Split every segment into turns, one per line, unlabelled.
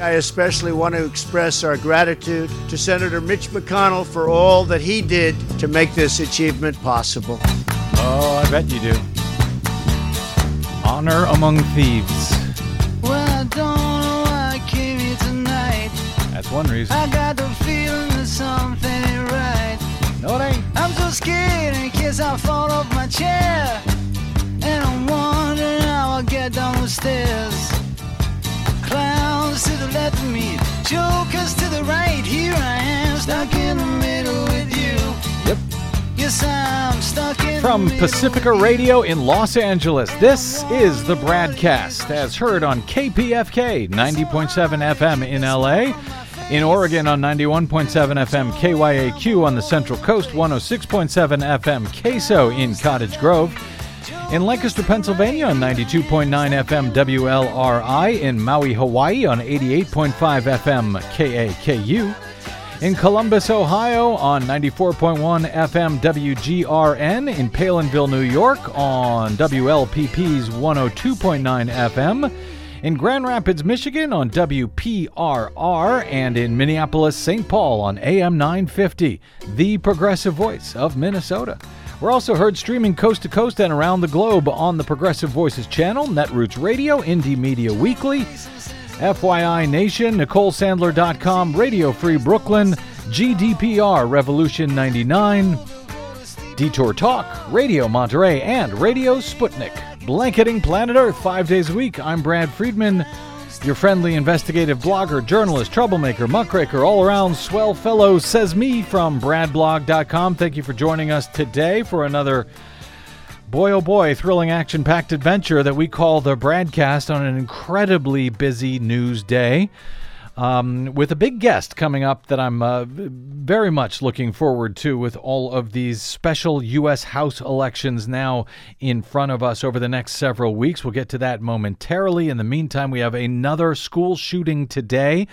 I especially want to express our gratitude to Senator Mitch McConnell for all that he did to make this achievement possible.
Oh, I bet you do. Honor among thieves.
Well, I don't know why I came here tonight.
That's one reason.
I got the feeling that something ain't right.
No, it ain't.
I'm so scared in case I fall off my chair. And I'm wondering how I'll get down the stairs. To the left of me, jokers to the right. Here I am, stuck in the middle with you.
Yep.
Yes, I'm stuck in
From Pacifica. Radio in Los Angeles, this is the BradCast as heard on KPFK 90.7 FM in LA, in Oregon on 91.7 FM KYAQ on the Central Coast, 106.7 FM Queso in Cottage Grove, in Lancaster, Pennsylvania on 92.9 FM WLRI, in Maui, Hawaii on 88.5 FM KAKU. In Columbus, Ohio on 94.1 FM WGRN, in Palenville, New York on WLPP's 102.9 FM, in Grand Rapids, Michigan on WPRR, and in Minneapolis, St. Paul on AM 950, the progressive voice of Minnesota. We're also heard streaming coast to coast and around the globe on the Progressive Voices channel, Netroots Radio, Indie Media Weekly, FYI Nation, NicoleSandler.com, Radio Free Brooklyn, GDPR Revolution 99, Detour Talk, Radio Monterey, and Radio Sputnik. Blanketing planet Earth five days a week. I'm Brad Friedman, your friendly investigative blogger, journalist, troublemaker, muckraker, all around swell fellow, says me from BradBlog.com. Thank you for joining us today for another boy oh boy thrilling action packed adventure that we call the BradCast on an incredibly busy news day. Um, with a big guest coming up that I'm uh, very much looking forward to with all of these special U.S. House elections now in front of us over the next several weeks. We'll get to that momentarily. In the meantime, we have another school shooting today.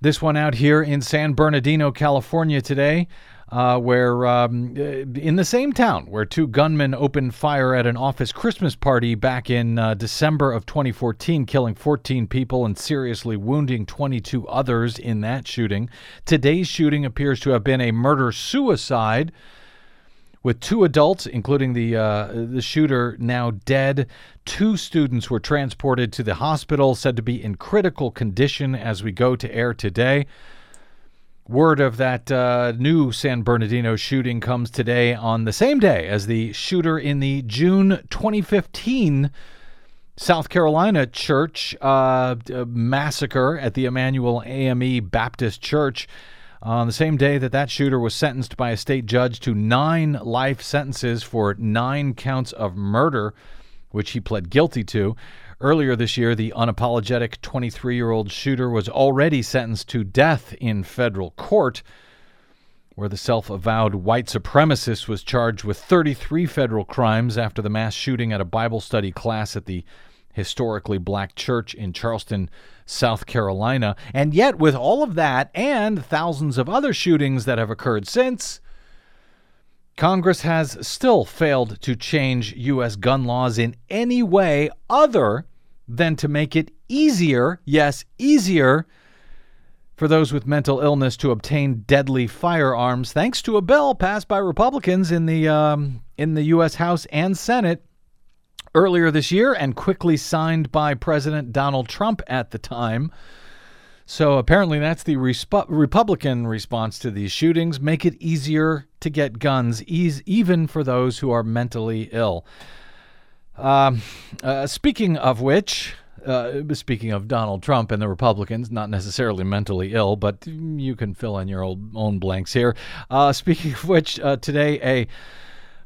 This one out here in San Bernardino, California today, uh, where um, uh, in the same town where two gunmen opened fire at an office Christmas party back in uh, December of 2014, killing 14 people and seriously wounding 22 others in that shooting. Today's shooting appears to have been a murder suicide with two adults, including the uh, the shooter, now dead. Two students were transported to the hospital, said to be in critical condition as we go to air today. Word of that uh, new San Bernardino shooting comes today on the same day as the shooter in the June 2015 South Carolina church uh, massacre at the Emanuel AME Baptist Church. On the same day that that shooter was sentenced by a state judge to nine life sentences for nine counts of murder, which he pled guilty to. Earlier this year, the unapologetic 23 year old shooter was already sentenced to death in federal court, where the self avowed white supremacist was charged with 33 federal crimes after the mass shooting at a Bible study class at the historically black church in Charleston, South Carolina. And yet, with all of that and thousands of other shootings that have occurred since, Congress has still failed to change U.S. gun laws in any way other than to make it easier, yes, easier, for those with mental illness to obtain deadly firearms, thanks to a bill passed by Republicans in the um, in the U.S. House and Senate earlier this year and quickly signed by President Donald Trump at the time. So apparently, that's the resp- Republican response to these shootings make it easier to get guns, ease, even for those who are mentally ill. Um, uh, speaking of which, uh, speaking of Donald Trump and the Republicans, not necessarily mentally ill, but you can fill in your old, own blanks here. Uh, speaking of which, uh, today a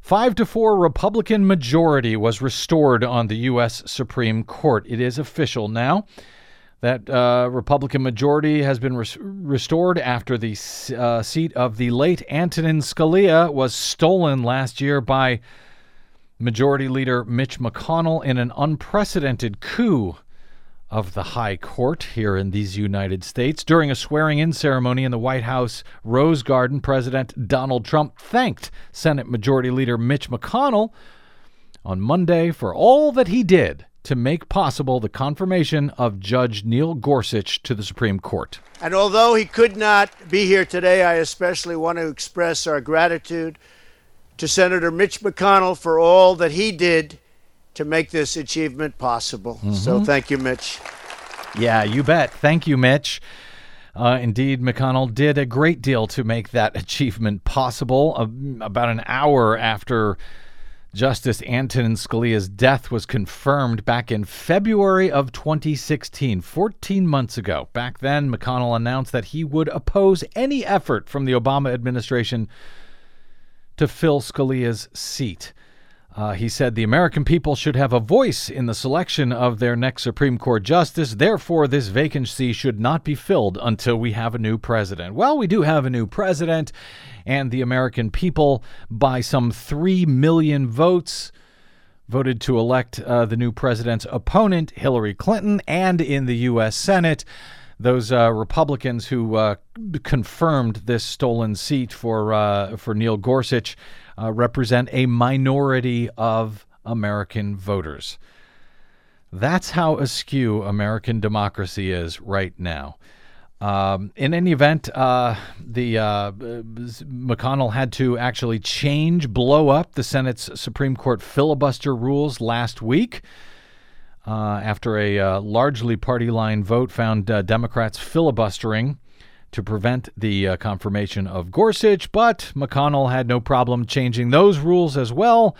Five to four Republican majority was restored on the U.S. Supreme Court. It is official now. That uh, Republican majority has been res- restored after the uh, seat of the late Antonin Scalia was stolen last year by Majority Leader Mitch McConnell in an unprecedented coup of the High Court here in these United States. During a swearing in ceremony in the White House Rose Garden, President Donald Trump thanked Senate Majority Leader Mitch McConnell on Monday for all that he did to make possible the confirmation of Judge Neil Gorsuch to the Supreme Court.
And although he could not be here today, I especially want to express our gratitude to Senator Mitch McConnell for all that he did to make this achievement possible. Mm-hmm. So thank you, Mitch.
Yeah, you bet. Thank you, Mitch. Uh, indeed, McConnell did a great deal to make that achievement possible. Uh, about an hour after Justice Antonin Scalia's death was confirmed back in February of 2016, 14 months ago. Back then, McConnell announced that he would oppose any effort from the Obama administration to fill Scalia's seat. Uh, he said the American people should have a voice in the selection of their next Supreme Court justice. Therefore, this vacancy should not be filled until we have a new president. Well, we do have a new president, and the American people, by some 3 million votes, voted to elect uh, the new president's opponent, Hillary Clinton, and in the U.S. Senate those uh, Republicans who uh, confirmed this stolen seat for uh, for Neil Gorsuch uh, represent a minority of American voters. That's how askew American democracy is right now. Um, in any event, uh, the uh, McConnell had to actually change, blow up the Senate's Supreme Court filibuster rules last week uh, after a uh, largely party line vote found uh, Democrats filibustering to prevent the uh, confirmation of Gorsuch, but McConnell had no problem changing those rules as well.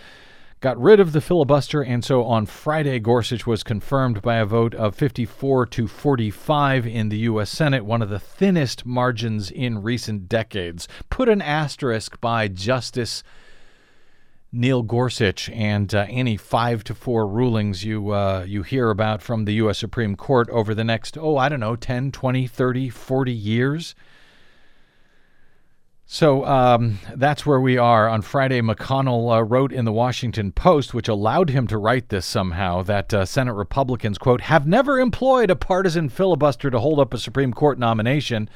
Got rid of the filibuster, and so on Friday, Gorsuch was confirmed by a vote of 54 to 45 in the U.S. Senate, one of the thinnest margins in recent decades. Put an asterisk by Justice Neil Gorsuch and uh, any five to four rulings you uh, you hear about from the U.S. Supreme Court over the next, oh, I don't know, 10, 20, 30, 40 years. So um, that's where we are. On Friday, McConnell uh, wrote in the Washington Post, which allowed him to write this somehow, that uh, Senate Republicans, quote, have never employed a partisan filibuster to hold up a Supreme Court nomination.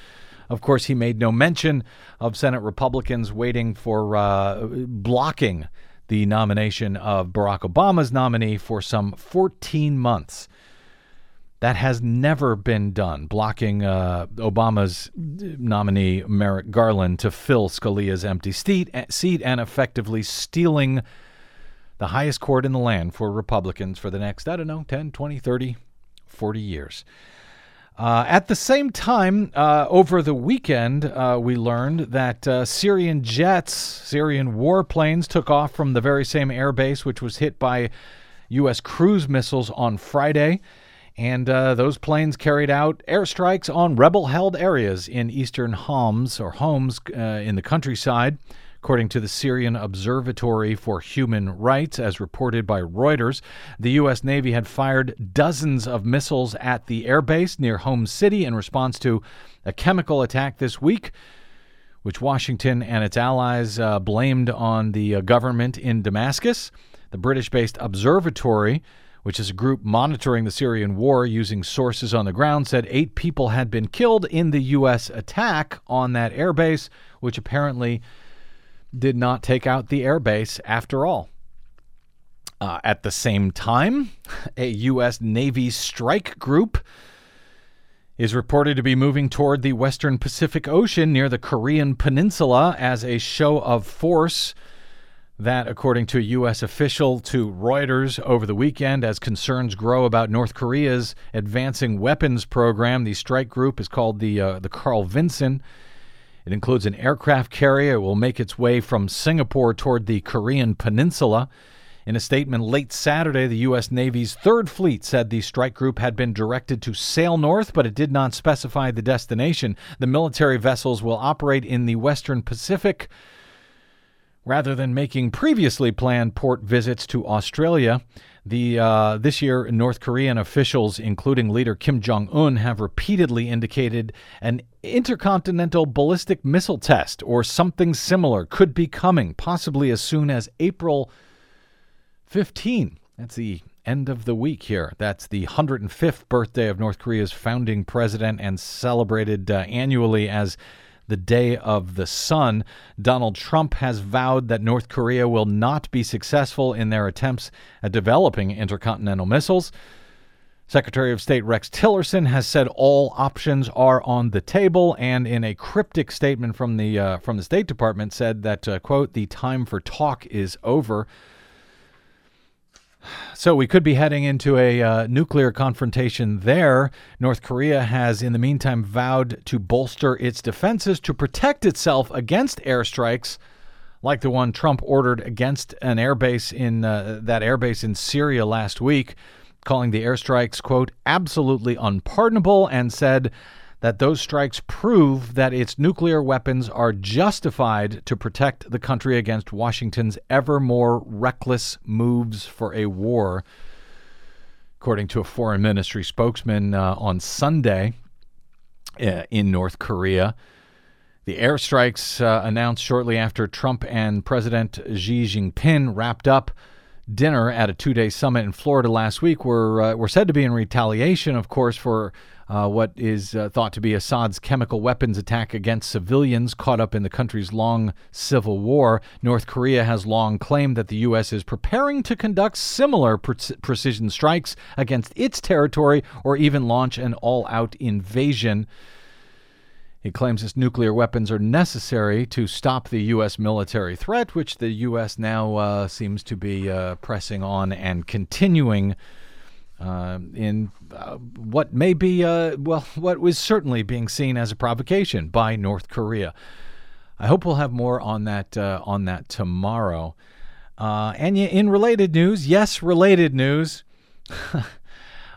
Of course, he made no mention of Senate Republicans waiting for uh, blocking the nomination of Barack Obama's nominee for some 14 months. That has never been done, blocking uh, Obama's nominee, Merrick Garland, to fill Scalia's empty seat, seat and effectively stealing the highest court in the land for Republicans for the next, I don't know, 10, 20, 30, 40 years. Uh, at the same time, uh, over the weekend, uh, we learned that uh, Syrian jets, Syrian warplanes, took off from the very same airbase which was hit by U.S. cruise missiles on Friday. And uh, those planes carried out airstrikes on rebel held areas in eastern Homs or Homs uh, in the countryside. According to the Syrian Observatory for Human Rights, as reported by Reuters, the U.S. Navy had fired dozens of missiles at the airbase near Homs City in response to a chemical attack this week, which Washington and its allies uh, blamed on the uh, government in Damascus. The British based observatory which is a group monitoring the Syrian war using sources on the ground, said eight people had been killed in the U.S. attack on that airbase, which apparently did not take out the airbase after all. Uh, at the same time, a U.S. Navy strike group is reported to be moving toward the western Pacific Ocean near the Korean Peninsula as a show of force. That, according to a U.S. official to Reuters over the weekend, as concerns grow about North Korea's advancing weapons program, the strike group is called the uh, the Carl Vinson. It includes an aircraft carrier. It will make its way from Singapore toward the Korean Peninsula. In a statement late Saturday, the U.S. Navy's Third Fleet said the strike group had been directed to sail north, but it did not specify the destination. The military vessels will operate in the Western Pacific rather than making previously planned port visits to Australia. The uh, this year, North Korean officials, including leader Kim Jong Un, have repeatedly indicated an intercontinental ballistic missile test or something similar could be coming, possibly as soon as April 15. That's the end of the week here. That's the 105th birthday of North Korea's founding president and celebrated uh, annually as the Day of the Sun. Donald Trump has vowed that North Korea will not be successful in their attempts at developing intercontinental missiles. Secretary of State Rex Tillerson has said all options are on the table, and in a cryptic statement from the uh, from the State Department, said that uh, "quote the time for talk is over." So we could be heading into a uh, nuclear confrontation there. North Korea has, in the meantime, vowed to bolster its defenses to protect itself against airstrikes like the one Trump ordered against an airbase in uh, that airbase in Syria last week calling the airstrikes, quote, absolutely unpardonable, and said that those strikes prove that its nuclear weapons are justified to protect the country against Washington's ever more reckless moves for a war. According to a foreign ministry spokesman uh, on Sunday uh, in North Korea, the airstrikes uh, announced shortly after Trump and President Xi Jinping wrapped up dinner at a two day summit in Florida last week were, uh, were said to be in retaliation, of course, for uh, what is uh, thought to be Assad's chemical weapons attack against civilians caught up in the country's long civil war. North Korea has long claimed that the U.S. is preparing to conduct similar pre- precision strikes against its territory or even launch an all out invasion. He claims his nuclear weapons are necessary to stop the U.S. military threat, which the U.S. now uh, seems to be uh, pressing on and continuing uh, in uh, what may be, uh, well, what was certainly being seen as a provocation by North Korea. I hope we'll have more on that uh, on that tomorrow. and in related news, yes, related news.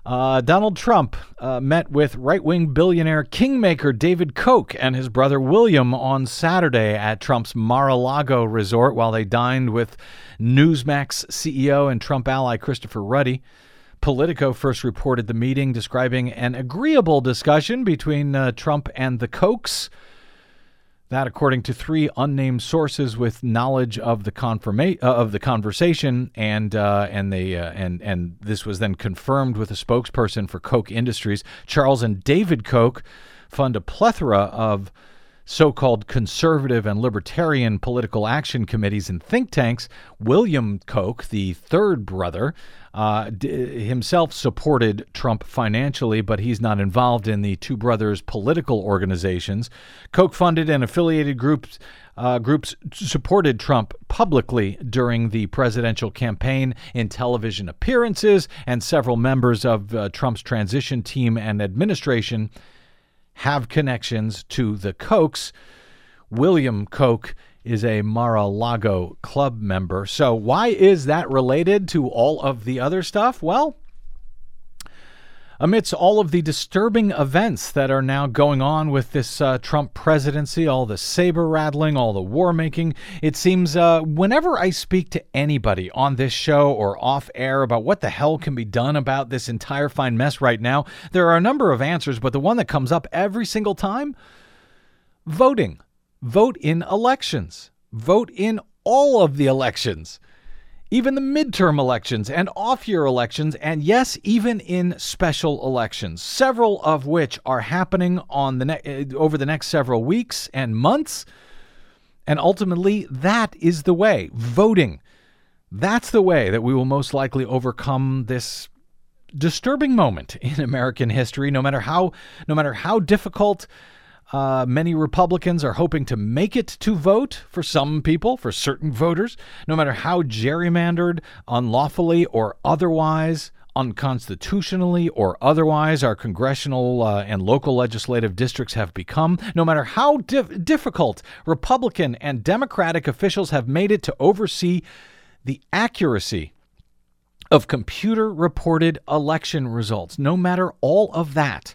Uh, Donald Trump uh, met with right wing billionaire kingmaker David Koch and his brother William on Saturday at Trump's Mar a Lago resort while they dined with Newsmax CEO and Trump ally Christopher Ruddy. Politico first reported the meeting, describing an agreeable discussion between uh, Trump and the Kochs. That, according to three unnamed sources with knowledge of the confirma- uh, of the conversation, and uh, and they uh, and and this was then confirmed with a spokesperson for Koch Industries. Charles and David Koch fund a plethora of so-called conservative and libertarian political action committees and think tanks. William Koch, the third brother, uh, d- himself supported Trump financially, but he's not involved in the two brothers' political organizations. Koch funded and affiliated groups. Uh, groups supported Trump publicly during the presidential campaign in television appearances, and several members of uh, Trump's transition team and administration have connections to the Kochs. William Koch is a Mar-a-Lago club member. So why is that related to all of the other stuff? Well, amidst all of the disturbing events that are now going on with this uh, Trump presidency, all the saber rattling, all the war making, it seems uh, whenever I speak to anybody on this show or off air about what the hell can be done about this entire fine mess right now, there are a number of answers, but the one that comes up every single time voting. Vote in elections. Vote in all of the elections, even the midterm elections and off year elections, and yes, even in special elections, several of which are happening on the ne- uh, over the next several weeks and months. And ultimately, that is the way voting. That's the way that we will most likely overcome this disturbing moment in American history no matter how no matter how difficult uh, many Republicans are hoping to make it to vote for some people, for certain voters, no matter how gerrymandered, unlawfully, or otherwise, unconstitutionally or otherwise, our congressional uh, and local legislative districts have become, no matter how dif- difficult Republican and Democratic officials have made it to oversee the accuracy of computer reported election results, no matter all of that.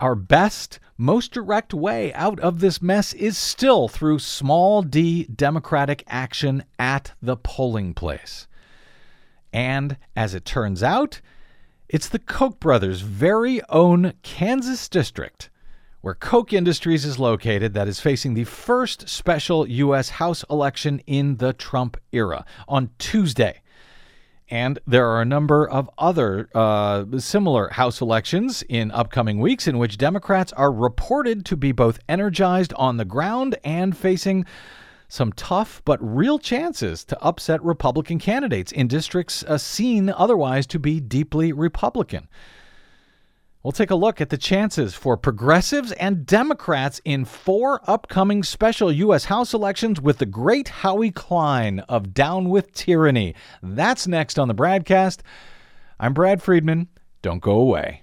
Our best, most direct way out of this mess is still through small d democratic action at the polling place. And as it turns out, it's the Koch brothers' very own Kansas district, where Koch Industries is located, that is facing the first special U.S. House election in the Trump era on Tuesday. And there are a number of other uh, similar House elections in upcoming weeks in which Democrats are reported to be both energized on the ground and facing some tough but real chances to upset Republican candidates in districts uh, seen otherwise to be deeply Republican. We'll take a look at the chances for progressives and Democrats in four upcoming special U.S. House elections with the great Howie Klein of Down with Tyranny. That's next on the BradCast. I'm Brad Friedman. Don't go away.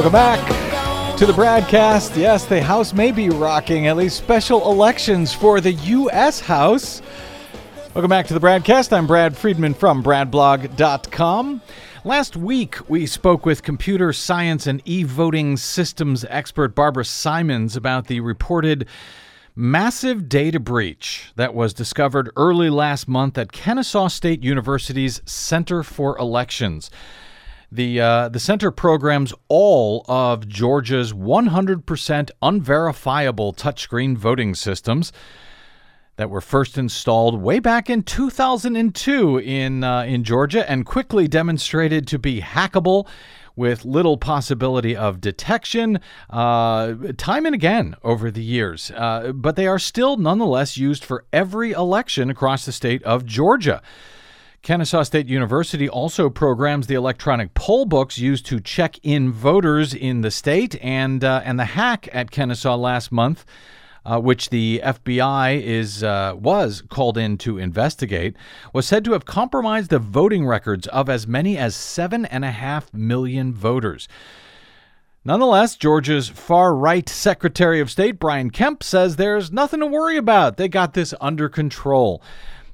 Welcome back to the BradCast. Yes, the House may be rocking at least special elections for the U.S. House. Welcome back to the BradCast. I'm Brad Friedman from BradBlog.com. Last week, we spoke with computer science and e voting systems expert Barbara Simons about the reported massive data breach that was discovered early last month at Kennesaw State University's Center for Elections. The uh, the center programs all of Georgia's 100% unverifiable touchscreen voting systems that were first installed way back in 2002 in uh, in Georgia and quickly demonstrated to be hackable with little possibility of detection uh, time and again over the years. Uh, but they are still nonetheless used for every election across the state of Georgia. Kennesaw State University also programs the electronic poll books used to check in voters in the state, and uh, and the hack at Kennesaw last month, uh, which the FBI is uh, was called in to investigate, was said to have compromised the voting records of as many as seven and a half million voters. Nonetheless, Georgia's far right Secretary of State Brian Kemp says there's nothing to worry about. They got this under control.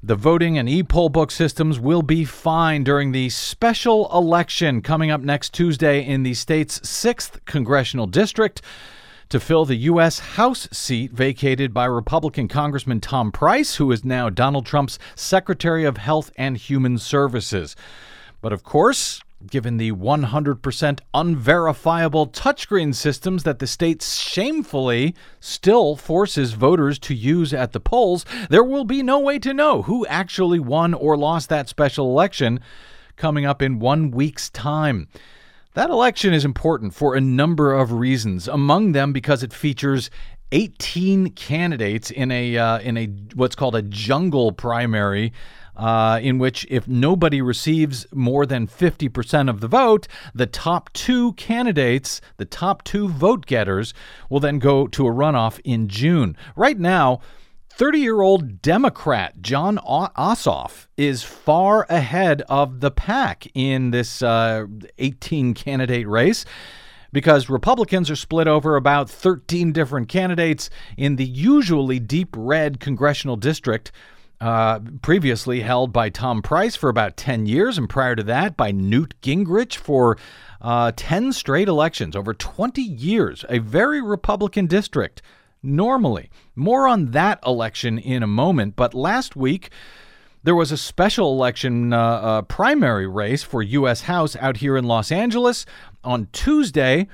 The voting and e poll book systems will be fine during the special election coming up next Tuesday in the state's 6th congressional district to fill the U.S. House seat vacated by Republican Congressman Tom Price, who is now Donald Trump's Secretary of Health and Human Services. But of course, given the 100% unverifiable touchscreen systems that the state shamefully still forces voters to use at the polls, there will be no way to know who actually won or lost that special election coming up in one week's time. That election is important for a number of reasons, among them because it features 18 candidates in a uh, in a what's called a jungle primary uh, in which if nobody receives more than 50% of the vote, the top two candidates, the top two vote getters, will then go to a runoff in June. Right now, 30 year old Democrat Jon Ossoff is far ahead of the pack in this uh, 18 candidate race because Republicans are split over about 13 different candidates in the usually deep red congressional district uh, previously held by Tom Price for about 10 years, and prior to that by Newt Gingrich for uh, 10 straight elections, over 20 years, a very Republican district normally. More on that election in a moment, but last week, there was a special election uh, uh primary race for U.S. House out here in Los Angeles on Tuesday.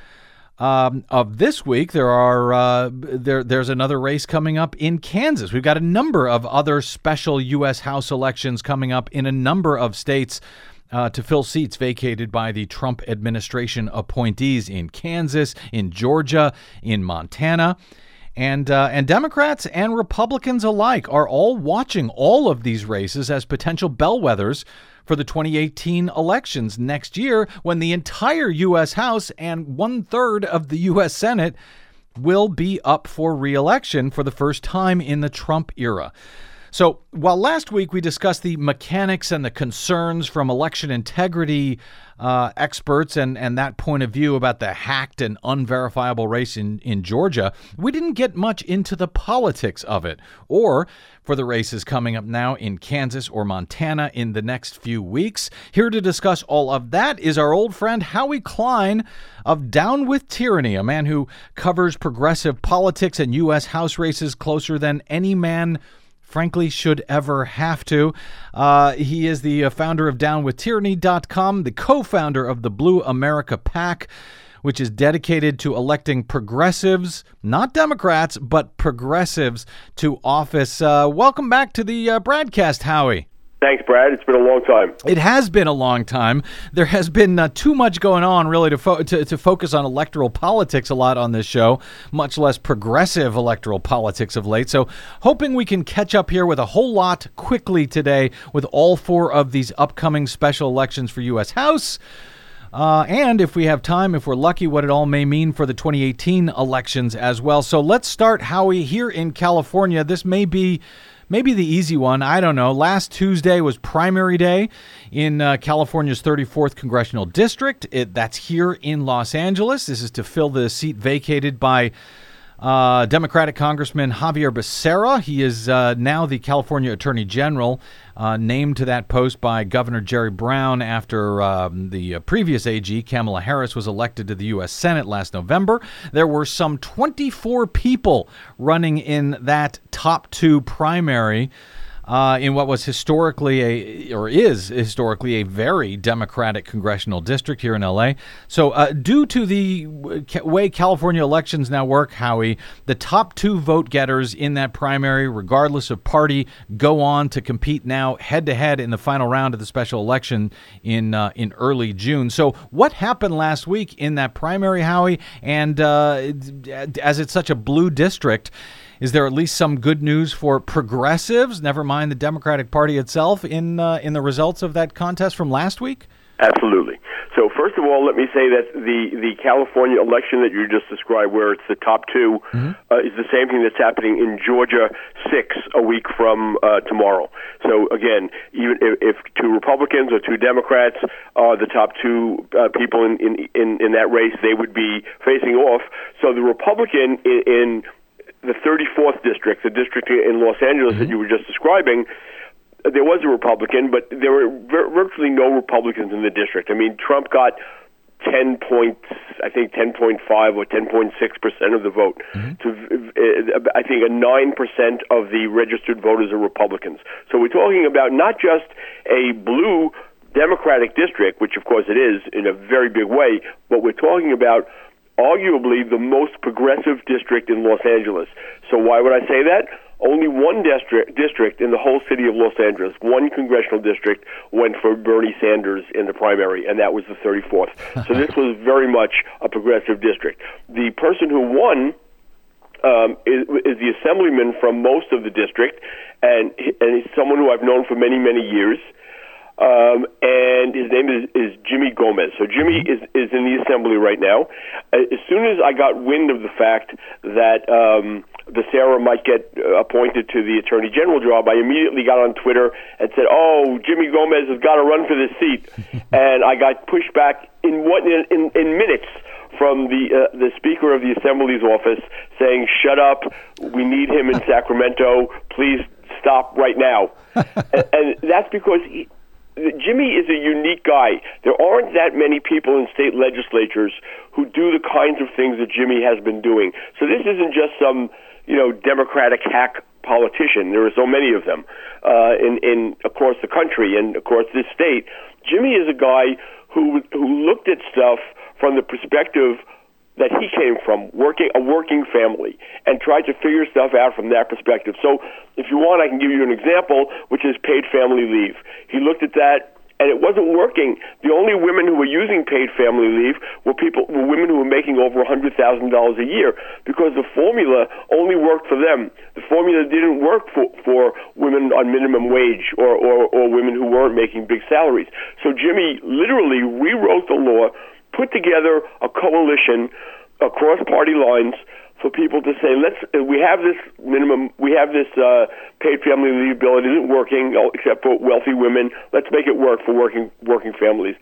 Um, of this week, there are uh, there there's another race coming up in Kansas. We've got a number of other special U.S. House elections coming up in a number of states. Uh, to fill seats vacated by the Trump administration appointees in Kansas, in Georgia, in Montana. And, uh, and Democrats and Republicans alike are all watching all of these races as potential bellwethers for the 2018 elections next year when the entire U.S. House and one third of the U.S. Senate will be up for reelection for the first time in the Trump era. So, while last week we discussed the mechanics and the concerns from election integrity uh, experts and, and that point of view about the hacked and unverifiable race in, in Georgia, we didn't get much into the politics of it or for the races coming up now in Kansas or Montana in the next few weeks. Here to discuss all of that is our old friend Howie Klein of Down with Tyranny, a man who covers progressive politics and U.S. House races closer than any man frankly, should ever have to. Uh, he is the uh, founder of DownWithTyranny.com, the co founder of the Blue America Pack, which is dedicated to electing progressives, not Democrats, but progressives to office. Uh, welcome back to the uh, BradCast, Howie.
Thanks, Brad. It's been a long time.
It has been a long time. There has been uh, too much going on, really, to, fo- to, to focus on electoral politics a lot on this show, much less progressive electoral politics of late. So, hoping we can catch up here with a whole lot quickly today with all four of these upcoming special elections for U.S. House. Uh, and if we have time, if we're lucky, what it all may mean for the 2018 elections as well. So let's start, Howie, here in California. This may be maybe the easy one. I don't know. Last Tuesday was primary day in uh, California's 34th congressional district. It, that's here in Los Angeles. This is to fill the seat vacated by uh, Democratic Congressman Xavier Becerra. He is uh, now the California Attorney General, uh, named to that post by Governor Jerry Brown after um, the previous AG, Kamala Harris, was elected to the U.S. Senate last November. There were some 24 people running in that top two primary uh, in what was historically a or is historically a very Democratic congressional district here in LA. So, uh, due to the way California elections now work, Howie, the top two vote getters in that primary, regardless of party, go on to compete now head to head in the final round of the special election in uh, in early June. So, what happened last week in that primary, Howie? And uh, as it's such a blue district. Is there at least some good news for progressives, never mind the Democratic Party itself, in uh, in the results of that contest from last week?
Absolutely. So first of all, let me say that the the California election that you just described, where it's the top 2 mm-hmm. uh, is the same thing that's happening in Georgia six a week from uh, tomorrow. So again, even if, if two Republicans or two Democrats are the top two uh, people in, in in in that race, they would be facing off. So the Republican in, in the 34th district, the district in Los Angeles mm-hmm. that you were just describing, there was a Republican, but there were virtually no Republicans in the district. I mean, Trump got 10 point, I think 10.5 or 10.6 percent of the vote. Mm-hmm. To uh, I think a nine percent of the registered voters are Republicans. So we're talking about not just a blue Democratic district, which of course it is in a very big way, but we're talking about arguably the most progressive district in Los Angeles. So why would I say that? Only one district district in the whole city of Los Angeles, one congressional district went for Bernie Sanders in the primary, and that was the 34th. so this was very much a progressive district. The person who won um, is, is the assemblyman from most of the district, and and he's someone who I've known for many many years. Um, and his name is, is Jimmy Gomez. So Jimmy is, is in the assembly right now. As soon as I got wind of the fact that um, Becerra might get uh, appointed to the attorney general job, I immediately got on Twitter and said, "Oh, Jimmy Gomez has got to run for this seat," and I got pushed back in what in, in, in minutes from the uh, the Speaker of the Assembly's office saying, "Shut up! We need him in Sacramento. Please stop right now." and, and that's because he, Jimmy is a unique guy. There aren't that many people in state legislatures who do the kinds of things that Jimmy has been doing. So this isn't just some, you know, Democratic hack politician. There are so many of them uh, in, in across the country and across this state. Jimmy is a guy who who looked at stuff from the perspective that he came from, working a working family, and tried to figure stuff out from that perspective. So, if you want, I can give you an example, which is paid family leave. He looked at that and it wasn't working. The only women who were using paid family leave were people were women who were making over a hundred thousand dollars a year because the formula only worked for them. The formula didn't work for for women on minimum wage or or, or women who weren't making big salaries. So Jimmy literally rewrote the law put together a coalition across party lines for people to say, let's we have this minimum, we have this uh, paid family leave bill. It isn't working oh, except for wealthy women. Let's make it work for working working families.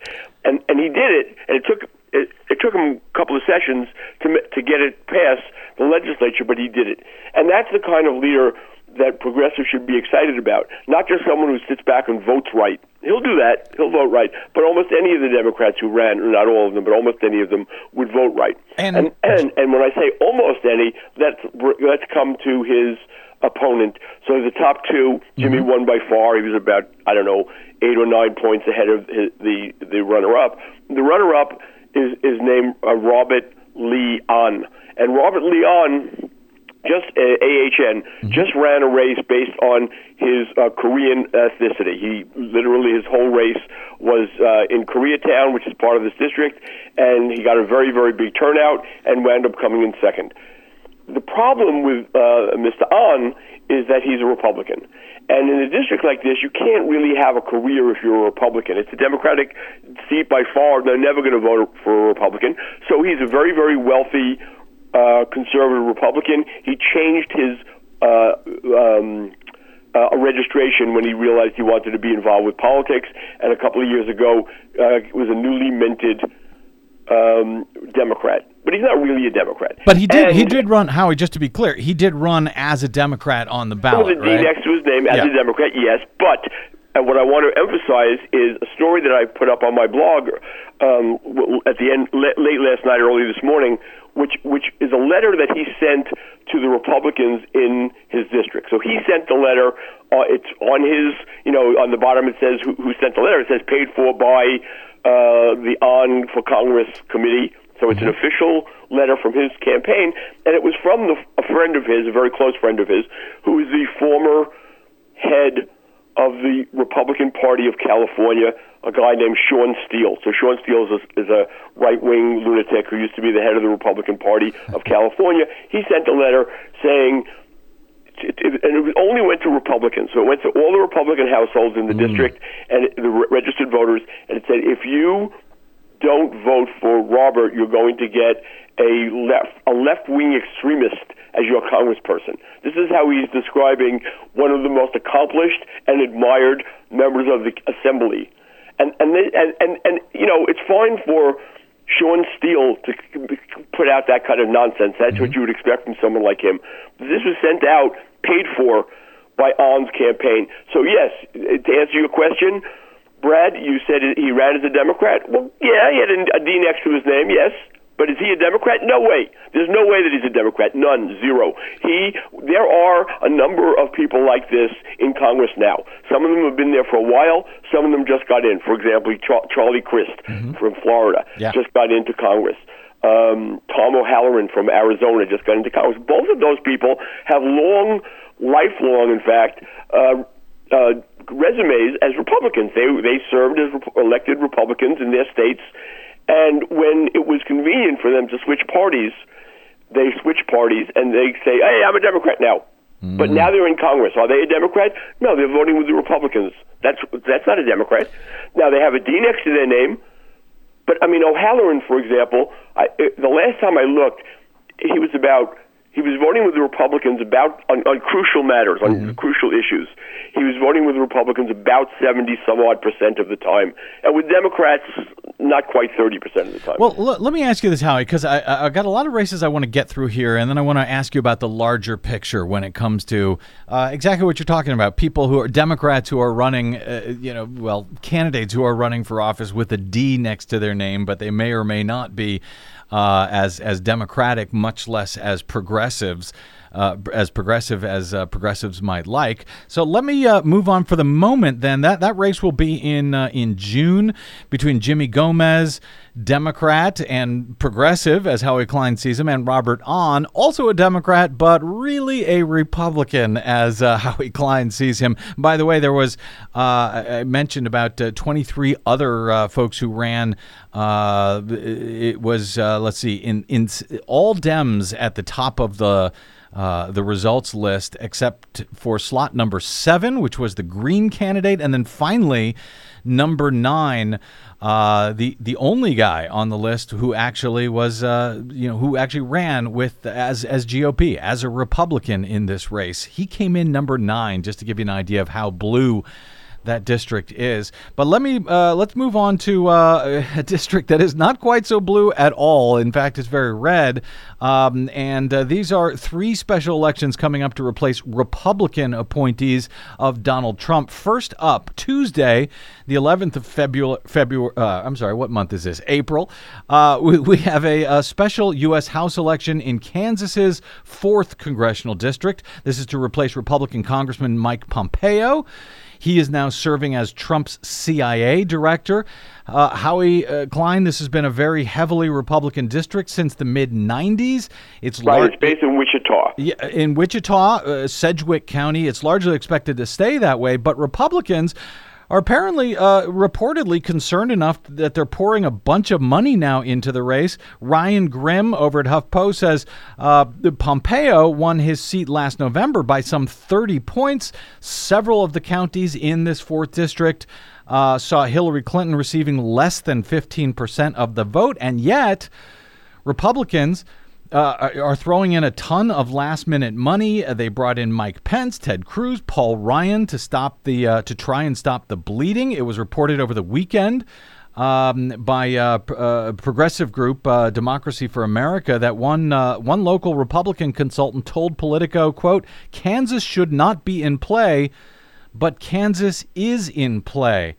And and he did it, and it took it, it took him a couple of sessions to to get it past the legislature, but he did it. And that's the kind of leader that progressives should be excited about, not just someone who sits back and votes right. He'll do that. He'll vote right. But almost any of the Democrats who ran, or not all of them, but almost any of them would vote right.
And
and and, and when I say almost any, let's let's come to his opponent. So the top two, Jimmy
Mm-hmm.
won by far. He was about I don't know eight or nine points ahead of his, the the runner up. The runner up is is named uh, Robert Lee Ahn, and Robert Lee Ahn just uh, AHN just ran a race based on his uh, Korean ethnicity. He literally his whole race was uh, in Koreatown, which is part of this district, and he got a very very big turnout and wound up coming in second. The problem with uh, Mr. Ahn is that he's a Republican. And in a district like this, you can't really have a career if you're a Republican. It's a Democratic seat by far. They're never going to vote for a Republican. So he's a very, very wealthy uh, conservative Republican. He changed his uh, um, uh, registration when he realized he wanted to be involved with politics. And a couple of years ago, uh, was a newly minted um, Democrat. But he's not really a Democrat.
But he did. he did run. Howie, just to be clear, he did run as a Democrat on the ballot,
a D
right?
next to his name as
Yeah.
a Democrat, yes. But and what I want to emphasize is a story that I put up on my blog um, at the end, late last night, early this morning, which which is a letter that he sent to the Republicans in his district. So he sent the letter. Uh, it's on his, you know, on the bottom it says who, who sent the letter. It says paid for by uh, the Ahn for Congress committee. So it's an official letter from his campaign, and it was from the, a friend of his, a very close friend of his, who is the former head of the Republican Party of California, a guy named Shawn Steel. So Shawn Steel is a, is a right-wing lunatic who used to be the head of the Republican Party of California. He sent a letter saying, and it only went to Republicans. So it went to all the Republican households in the mm. district and the re- registered voters, and it said, if you don't vote for Robert, you're going to get a left a left wing extremist as your congressperson. This is how he's describing one of the most accomplished and admired members of the assembly. And and they, and, and and you know it's fine for Shawn Steel to put out that kind of nonsense. That's what mm-hmm. you would expect from someone like him. This was sent out, paid for by Ahn's campaign. So yes, to answer your question, Brad, you said he ran as a Democrat. Well, yeah, he had a D next to his name, yes. But is he a Democrat? No way. There's no way that he's a Democrat. None. Zero. He. There are a number of people like this in Congress now. Some of them have been there for a while. Some of them just got in. For example, Char- Charlie Crist from Florida
Yeah.
just got into Congress. Um, Tom O'Halleran from Arizona just got into Congress. Both of those people have long, lifelong, in fact, uh, uh, resumes as Republicans. They they served as rep- elected Republicans in their states, and when it was convenient for them to switch parties, they switch parties and they say, "Hey, I'm a Democrat now." But mm. now they're in Congress. Are they a Democrat? No, they're voting with the Republicans. That's that's not a Democrat. Now they have a D next to their name, but I mean O'Halleran, for example. I, eh, the last time I looked, he was about he was voting with the Republicans about on, on crucial matters, on crucial issues. He was voting with the Republicans about seventy some odd percent of the time, and with Democrats, not quite thirty percent of the time.
Well, l- let me ask you this, Howie, because I, I I've got a lot of races I want to get through here, and then I want to ask you about the larger picture when it comes to uh, exactly what you're talking about. People who are Democrats who are running, uh, you know, well, candidates who are running for office with a D next to their name, but they may or may not be uh, as as democratic, much less as progressives. Uh, as progressive as uh, progressives might like. So let me uh, move on for the moment. Then that that race will be in uh, in June between Jimmy Gomez, Democrat, and progressive, as Howie Klein sees him, and Robert Ahn, also a Democrat, but really a Republican, as uh, Howie Klein sees him. By the way, there was uh, I mentioned about uh, 23 other folks who ran. It was let's see, in in all Dems at the top of the uh, the results list, except for slot number seven, which was the Green candidate, and then finally number nine, uh, the the only guy on the list who actually was, uh, you know, who actually ran with as as GOP as a Republican in this race. He came in number nine, just to give you an idea of how blue that district is. But let me uh, let's move on to uh, a district that is not quite so blue at all. In fact, it's very red. Um, and uh, these are three special elections coming up to replace Republican appointees of Donald Trump. First up, Tuesday, the 11th of February. February uh, I'm sorry, what month is this? April. Uh, we, we, have a, a special U.S. House election in Kansas's fourth congressional district. This is to replace Republican Congressman Mike Pompeo. He is now serving as Trump's CIA director. Uh, Howie uh, Klein, this has been a very heavily Republican district since the mid 90s.
It's right, lar- it's based in Wichita.
Yeah, in Wichita, uh, Sedgwick County. It's largely expected to stay that way, but Republicans are apparently uh, reportedly concerned enough that they're pouring a bunch of money now into the race. Ryan Grim over at HuffPo says uh, Pompeo won his seat last November by some 30 points. Several of the counties in this fourth district uh, saw Hillary Clinton receiving less than 15% of the vote, and yet Republicans uh, are throwing in a ton of last minute money. Uh, they brought in Mike Pence, Ted Cruz, Paul Ryan to stop the uh, to try and stop the bleeding. It was reported over the weekend um, by uh, a uh, progressive group uh, Democracy for America that one one local Republican consultant told Politico, "quote Kansas should not be in play, but Kansas is in play."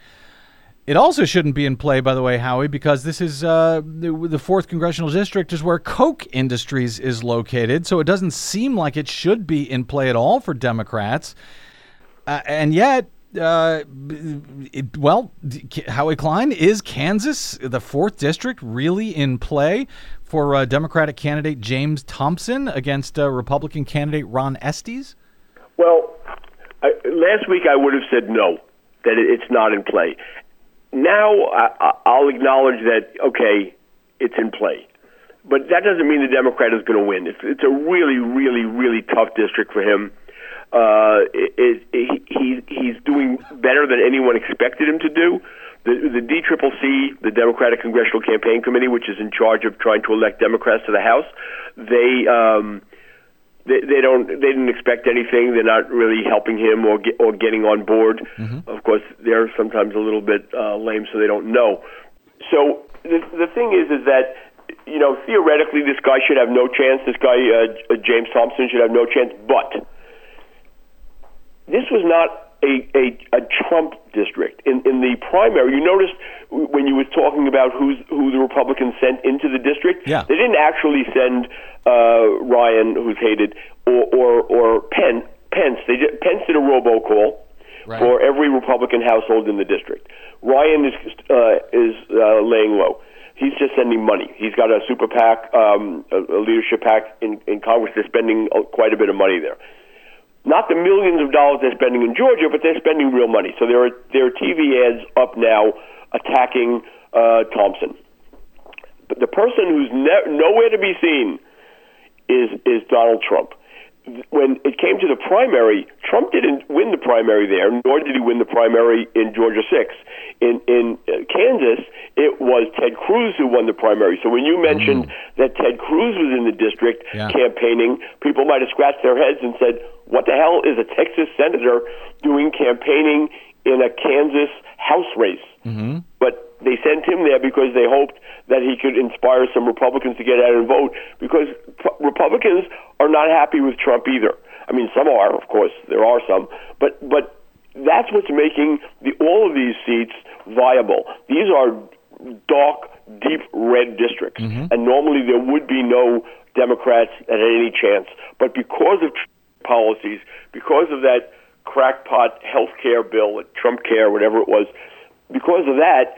It also shouldn't be in play, by the way, Howie, because this is uh, the, fourth congressional district is where Koch Industries is located. So it doesn't seem like it should be in play at all for Democrats. Uh, and yet, uh, it, well, Howie Klein, is Kansas, the fourth district, really in play for uh, Democratic candidate James Thompson against uh, Republican candidate Ron Estes?
Well, I, last week I would have said no, that it's not in play now I, I'll acknowledge that okay, it's in play, but that doesn't mean the Democrat is going to win. It's, it's a really, really, really tough district for him. Uh, it, it, he he's doing better than anyone expected him to do. The the DCCC, the Democratic Congressional Campaign Committee, which is in charge of trying to elect Democrats to the House, they um, they, they don't they didn't expect anything. They're not really helping him or get, or getting on board. Mm-hmm. Of course, they're sometimes a little bit uh, lame, so they don't know. So the the thing is, is that you know theoretically this guy should have no chance. This guy uh, James Thompson should have no chance, but this was not a, a, a Trump district. In, in the primary, you noticed when you were talking about who's, who the Republicans sent into the district,
yeah.
they didn't actually send uh, Ryan, who's hated, or, or, or Penn, Pence. They did, Pence did a robocall right. for every Republican household in the district. Ryan is, uh, is uh, laying low he's just sending money. He's got a super PAC, um, a, a leadership PAC in, in Congress. They're spending quite a bit of money there not the millions of dollars they're spending in Georgia, but they're spending real money. So there are there are TV ads up now attacking uh, Thompson. But the person who's ne- nowhere to be seen is is Donald Trump when it came to the primary, Trump didn't win the primary there, nor did he win the primary in Georgia 6. In, in uh, Kansas, it was Ted Cruz who won the primary. So when you mentioned mm. that Ted Cruz was in the district yeah. campaigning, people might have scratched their heads and said, what the hell is a Texas senator doing campaigning in a Kansas House race?
Mm-hmm.
But they sent him there because they hoped that he could inspire some Republicans to get out and vote because Republicans are not happy with Trump either. I mean, some are, of course, there are some, but but that's what's making the, all of these seats viable. These are dark, deep red districts,
mm-hmm.
and normally there would be no Democrats at any chance. But because of policies, because of that crackpot health care bill, Trump Care, whatever it was, because of that,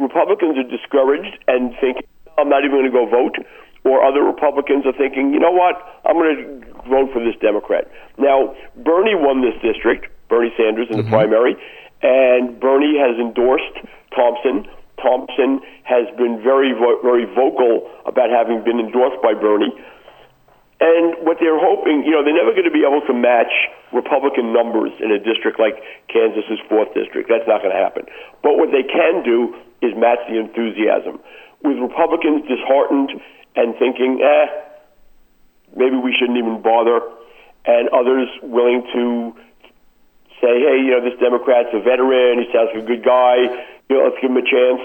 Republicans are discouraged and think, I'm not even going to go vote. Or other Republicans are thinking, you know what, I'm going to vote for this Democrat. Now, Bernie won this district, Bernie Sanders in the mm-hmm. primary, and Bernie has endorsed Thompson. Thompson has been very, very vocal about having been endorsed by Bernie. And what they're hoping, you know, they're never going to be able to match Republican numbers in a district like Kansas's fourth district. That's not going to happen. But what they can do is match the enthusiasm. With Republicans disheartened and thinking, eh, maybe we shouldn't even bother, and others willing to say, hey, you know, this Democrat's a veteran, he sounds like a good guy, you know, let's give him a chance.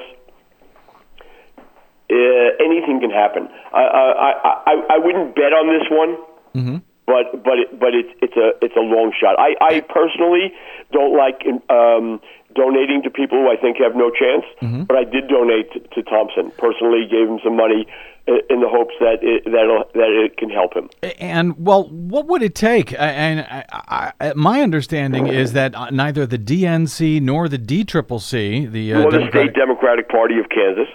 Uh, anything can happen. I, I, I, I wouldn't bet on this one, mm-hmm. but but it, but it's it's a it's a long shot. I, I personally don't like um, donating to people who I think have no chance, mm-hmm. but I did donate to, to Thompson. Personally, gave him some money in the hopes that it, that that it can help him.
And well, what would it take? And I, I, my understanding is that neither the DNC nor the DCCC, the uh,
well, the State Democratic Party of Kansas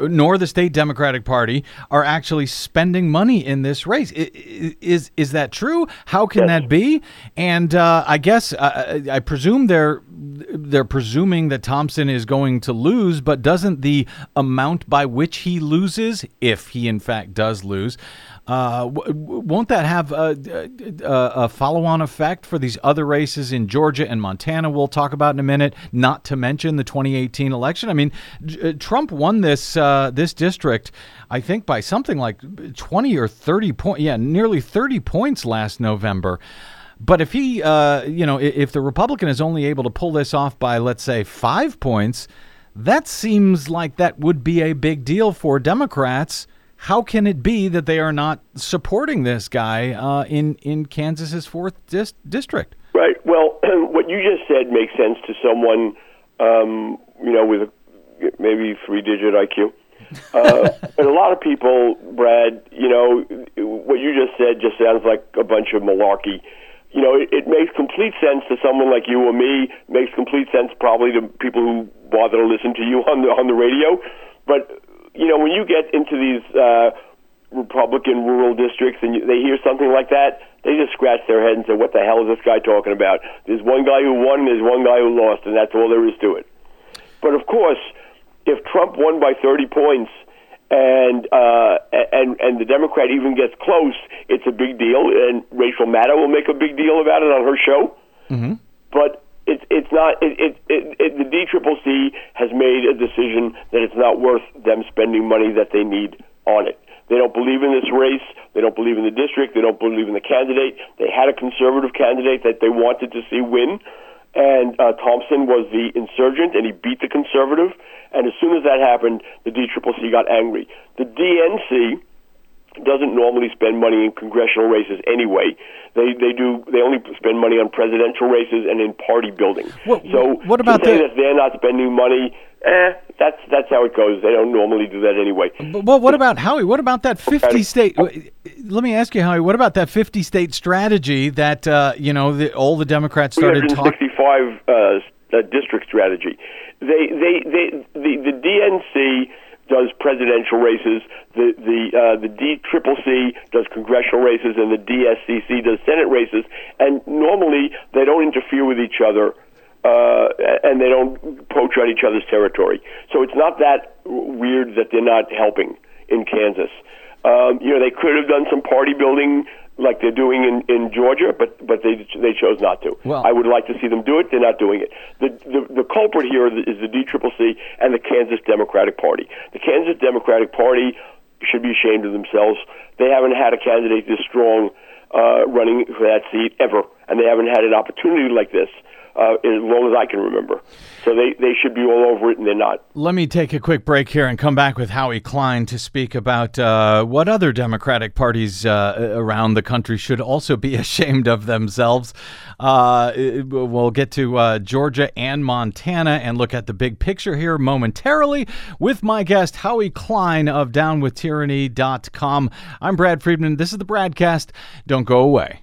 nor the state Democratic Party are actually spending money in this race. Is is that true? How can yes. that be? And uh, I guess uh, I presume they're they're presuming that Thompson is going to lose, but doesn't the amount by which he loses, if he in fact does lose, uh, won't that have a, a, a follow on effect for these other races in Georgia and Montana? We'll talk about in a minute. Not to mention the 2018 election. I mean, uh, Trump won this uh, this district, I think, by something like 20 or 30 points. Yeah, nearly 30 points last November. But if he, uh, you know, if the Republican is only able to pull this off by, let's say, five points, that seems like that would be a big deal for Democrats how can it be that they are not supporting this guy uh, in in Kansas's fourth dis- district?
Right. Well, what you just said makes sense to someone, um, you know, with a, maybe three-digit IQ. uh, but a lot of people, Brad, you know, what you just said just sounds like a bunch of malarkey. You know, it, it makes complete sense to someone like you or me. Makes complete sense probably to people who bother to listen to you on the on the radio. But you know, when you get into these uh, Republican rural districts and you, they hear something like that, they just scratch their head and say, "What the hell is this guy talking about?" There's one guy who won, there's one guy who lost, and that's all there is to it. But of course, if Trump won by 30 points and uh, and and the Democrat even gets close, it's a big deal, and Rachel Maddow will make a big deal about it on her show. Mm-hmm. But it's it's not it, it, it, the DCCC has made a decision that it's not worth them spending money that they need on it. They don't believe in this race. They don't believe in the district. They don't believe in the candidate. They had a conservative candidate that they wanted to see win, and uh, Thompson was the insurgent, and he beat the conservative. And as soon as that happened, the DCCC got angry. The DNC doesn't normally spend money in congressional races anyway. They they do they only spend money on presidential races and in party building.
What, so what about
to
the,
that they're not spending money? Eh, that's that's how it goes. They don't normally do that anyway.
But, well, what about Howie? What about that fifty state? Let me ask you, Howie. What about that fifty state strategy that uh, you know the, all the Democrats started talking?
Sixty-five uh, district strategy. They they they the the DNC does presidential races, the the uh, the DCCC does congressional races, and the DSCC does Senate races. And normally they don't interfere with each other, uh, and they don't poach on each other's territory. So it's not that weird that they're not helping in Kansas. Um, you know, they could have done some party building like they're doing in, in Georgia, but but they they chose not to. Well, I would like to see them do it. They're not doing it. The the, the culprit here is the DCCC and the Kansas Democratic Party. The Kansas Democratic Party should be ashamed of themselves. They haven't had a candidate this strong uh, running for that seat ever, and they haven't had an opportunity like this uh, as long as I can remember. So they, they should be all over it, and they're not.
Let me take a quick break here and come back with Howie Klein to speak about uh, what other Democratic parties uh, around the country should also be ashamed of themselves. Uh, we'll get to uh, Georgia and Montana and look at the big picture here momentarily with my guest, Howie Klein of DownWithTyranny.com. I'm Brad Friedman. This is the BradCast. Don't go away.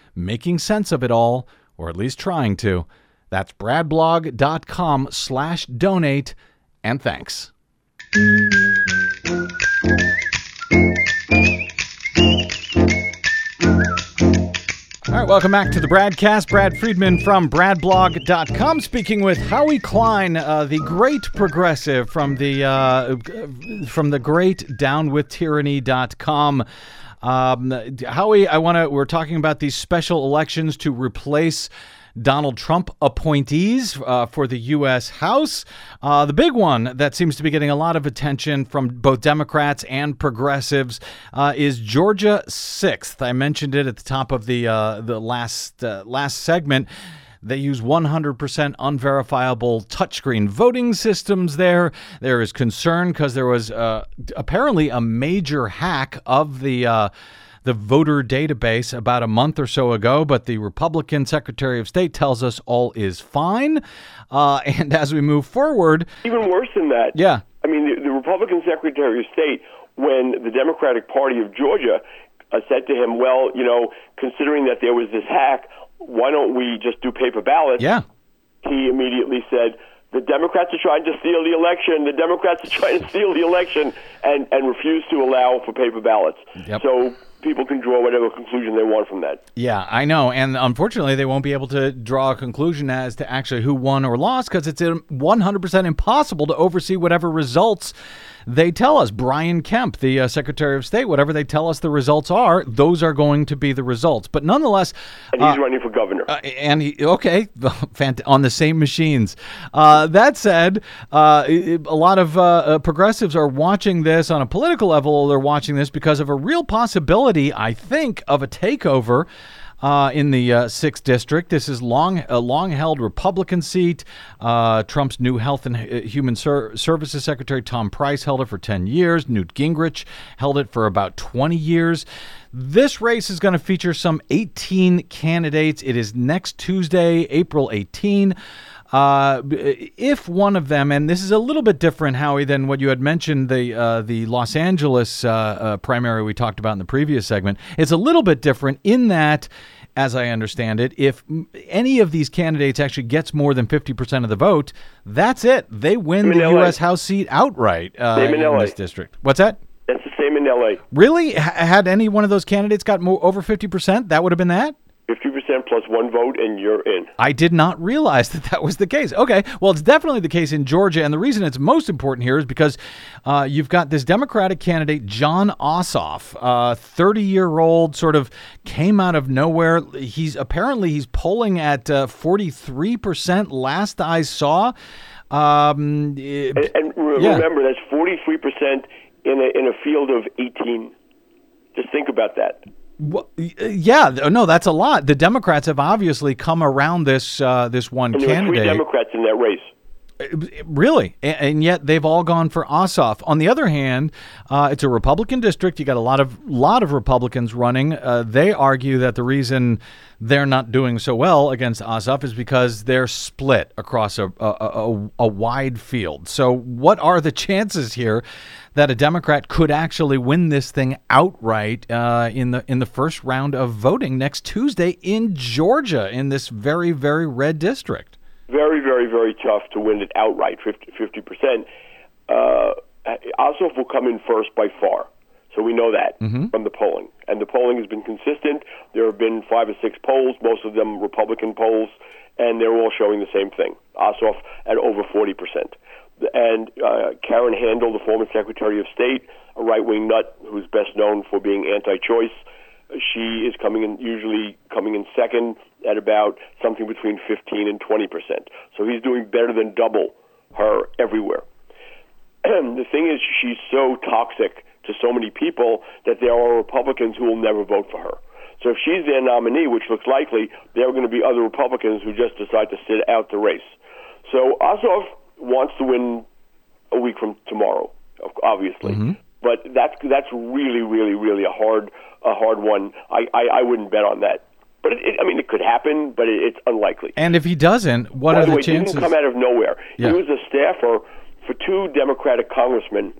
making sense of it all or at least trying to that's bradblog.com slash donate and thanks All right, welcome back to the BradCast. Brad Friedman from BradBlog.com, speaking with Howie Klein, uh, the great progressive from the uh, from the great DownWithTyranny.com. Um, Howie, I want to. We're talking about these special elections to replace. Donald Trump appointees uh, for the U.S. House. Uh, the big one that seems to be getting a lot of attention from both Democrats and progressives uh, is Georgia 6th. I mentioned it at the top of the uh, the last uh, last segment. They use 100% unverifiable touchscreen voting systems there. There is concern because there was uh, apparently a major hack of the the voter database about a month or so ago, but the Republican Secretary of State tells us all is fine. Uh, and as we move forward,
even worse than that,
yeah.
I mean, the, the Republican Secretary of State, when the Democratic Party of Georgia uh, said to him, "Well, you know, considering that there was this hack, why don't we just do paper ballots?"
Yeah.
He immediately said, the Democrats are trying to steal the election. The Democrats are trying to steal the election, and and refuse to allow for paper ballots.
Yep.
So people can draw whatever conclusion they want from that.
Yeah, I know. And unfortunately, they won't be able to draw a conclusion as to actually who won or lost because it's 100% impossible to oversee whatever results they tell us. Brian Kemp, the uh, Secretary of State, whatever they tell us the results are, those are going to be the results. But nonetheless,
and he's uh, running for governor.
Uh, and he okay, on the same machines. Uh, that said, uh, a lot of uh, progressives are watching this on a political level. They're watching this because of a real possibility, I think, of a takeover uh, in the uh, sixth district. This is long a long-held Republican seat. Uh, Trump's new Health and Human Ser- Services Secretary Tom Price held it for 10 years. Newt Gingrich held it for about 20 years. This race is going to feature some 18 candidates. It is next Tuesday, April 18. Uh, if one of them, and this is a little bit different, Howie, than what you had mentioned the uh, the Los Angeles uh, uh primary we talked about in the previous segment. It's a little bit different in that. As I understand it, if any of these candidates actually gets more than 50% of the vote, that's it. They win the
LA.
U.S. House seat outright uh, in,
in
this district. What's that?
That's the same in L.A.
Really? H- had any one of those candidates got more over 50%? That would have been that?
50% plus one vote, and you're in.
I did not realize that that was the case. Okay, well, it's definitely the case in Georgia. And the reason it's most important here is because uh, you've got this Democratic candidate, Jon Ossoff, 30 year old, sort of came out of nowhere. He's apparently he's polling at uh, 43% last I saw. Um,
and, and re-
yeah.
remember, that's 43% in a, in a field of 18. Just think about that.
Well, yeah, no, that's a lot. The Democrats have obviously come around this uh, this one
and there
candidate.
Were three Democrats in that race.
Really, and, yet they've all gone for Ossoff. On the other hand, uh, it's a Republican district. You got a lot of lot of Republicans running. Uh, they argue that the reason they're not doing so well against Ossoff is because they're split across a, a, a, a wide field. So, what are the chances here that a Democrat could actually win this thing outright uh, in the in the first round of voting next Tuesday in Georgia in this very very red district?
Very, very, very tough to win it outright, 50 percent. Uh, Ossoff will come in first by far, so we know that
mm-hmm.
from the polling, and the polling has been consistent. There have been five or six polls, most of them Republican polls, and they're all showing the same thing: Ossoff at over 40 percent. And uh, Karen Handel, the former Secretary of State, a right-wing nut who's best known for being anti-choice, she is coming in usually coming in second at about something between 15 and 20 percent. So he's doing better than double her everywhere. the thing is, she's so toxic to so many people that there are Republicans who will never vote for her. So if she's their nominee, which looks likely, there are going to be other Republicans who just decide to sit out the race. So Ossoff wants to win a week from tomorrow, obviously.
Mm-hmm.
But that's that's really, really, really a hard a hard one. I, I, I wouldn't bet on that. But it, it, I mean, it could happen, but it, it's unlikely.
And if he doesn't, what
By
are
the way,
chances?
He didn't come out of nowhere.
Yeah.
He was a staffer for two Democratic congressmen